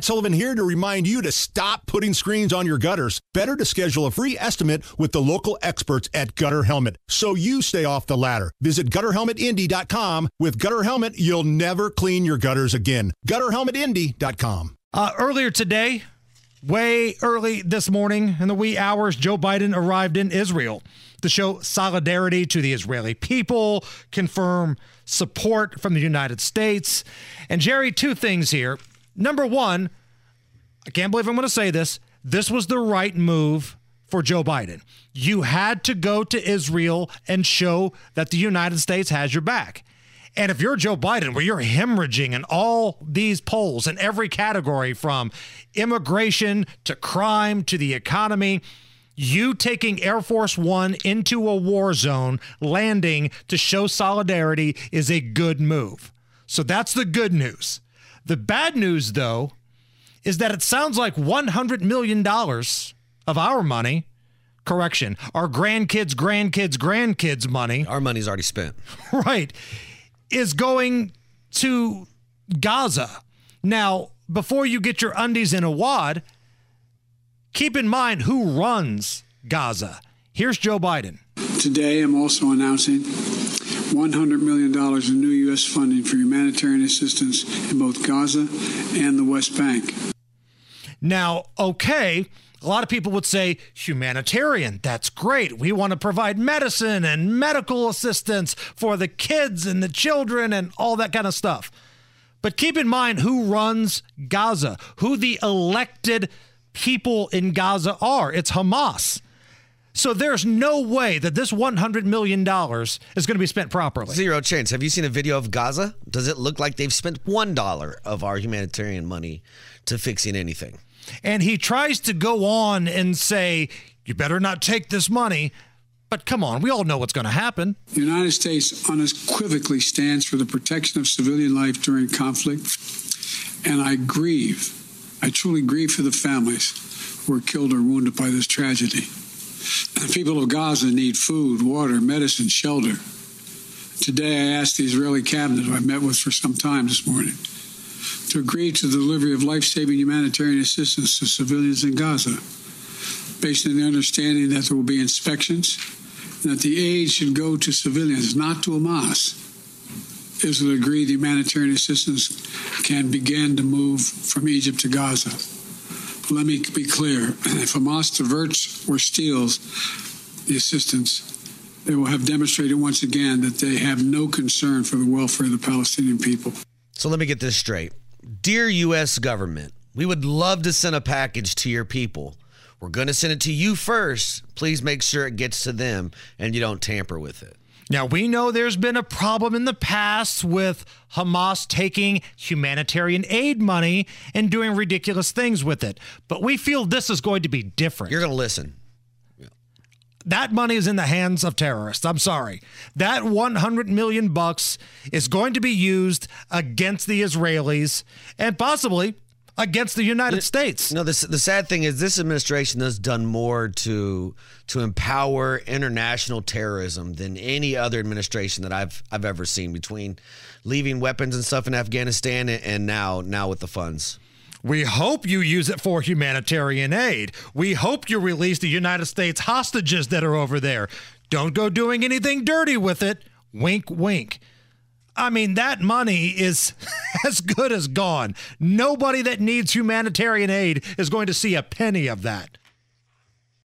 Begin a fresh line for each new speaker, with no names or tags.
Matt Sullivan here to remind you to stop putting screens on your gutters. Better to schedule a free estimate with the local experts at Gutter Helmet so you stay off the ladder. Visit gutterhelmetindy.com. With Gutter Helmet, you'll never clean your gutters again. Gutterhelmetindy.com.
Uh, earlier today, way early this morning in the wee hours, Joe Biden arrived in Israel to show solidarity to the Israeli people, confirm support from the United States. And Jerry, two things here. Number one, I can't believe I'm going to say this. This was the right move for Joe Biden. You had to go to Israel and show that the United States has your back. And if you're Joe Biden, where you're hemorrhaging in all these polls in every category from immigration to crime to the economy, you taking Air Force One into a war zone, landing to show solidarity is a good move. So that's the good news. The bad news, though, is that it sounds like $100 million of our money, correction, our grandkids, grandkids, grandkids' money.
Our money's already spent.
Right. Is going to Gaza. Now, before you get your undies in a wad, keep in mind who runs Gaza. Here's Joe Biden.
Today, I'm also announcing $100 million in new U.S. funding for humanitarian assistance in both Gaza and the West Bank.
Now, okay, a lot of people would say humanitarian. That's great. We want to provide medicine and medical assistance for the kids and the children and all that kind of stuff. But keep in mind who runs Gaza, who the elected people in Gaza are. It's Hamas. So there's no way that this $100 million is going to be spent properly.
Zero chance. Have you seen a video of Gaza? Does it look like they've spent $1 of our humanitarian money to fixing anything?
And he tries to go on and say, you better not take this money. But come on, we all know what's going to happen.
The United States unequivocally stands for the protection of civilian life during conflict. And I grieve, I truly grieve for the families who were killed or wounded by this tragedy. The people of Gaza need food, water, medicine, shelter. Today, I asked the Israeli cabinet, who I met with for some time this morning, to agree to the delivery of life saving humanitarian assistance to civilians in Gaza, based on the understanding that there will be inspections and that the aid should go to civilians, not to Hamas. Israel agreed the humanitarian assistance can begin to move from Egypt to Gaza. Let me be clear if Hamas diverts or steals the assistance, they will have demonstrated once again that they have no concern for the welfare of the Palestinian people.
So let me get this straight. Dear U.S. government, we would love to send a package to your people. We're going to send it to you first. Please make sure it gets to them and you don't tamper with it.
Now, we know there's been a problem in the past with Hamas taking humanitarian aid money and doing ridiculous things with it, but we feel this is going to be different.
You're going to listen.
That money is in the hands of terrorists. I'm sorry. That 100 million bucks is going to be used against the Israelis and possibly against the United States.
The, the sad thing is this administration has done more to to empower international terrorism than any other administration that I've I've ever seen between leaving weapons and stuff in Afghanistan and, and now now with the funds.
We hope you use it for humanitarian aid. We hope you release the United States hostages that are over there. Don't go doing anything dirty with it. Wink, wink. I mean, that money is as good as gone. Nobody that needs humanitarian aid is going to see a penny of that.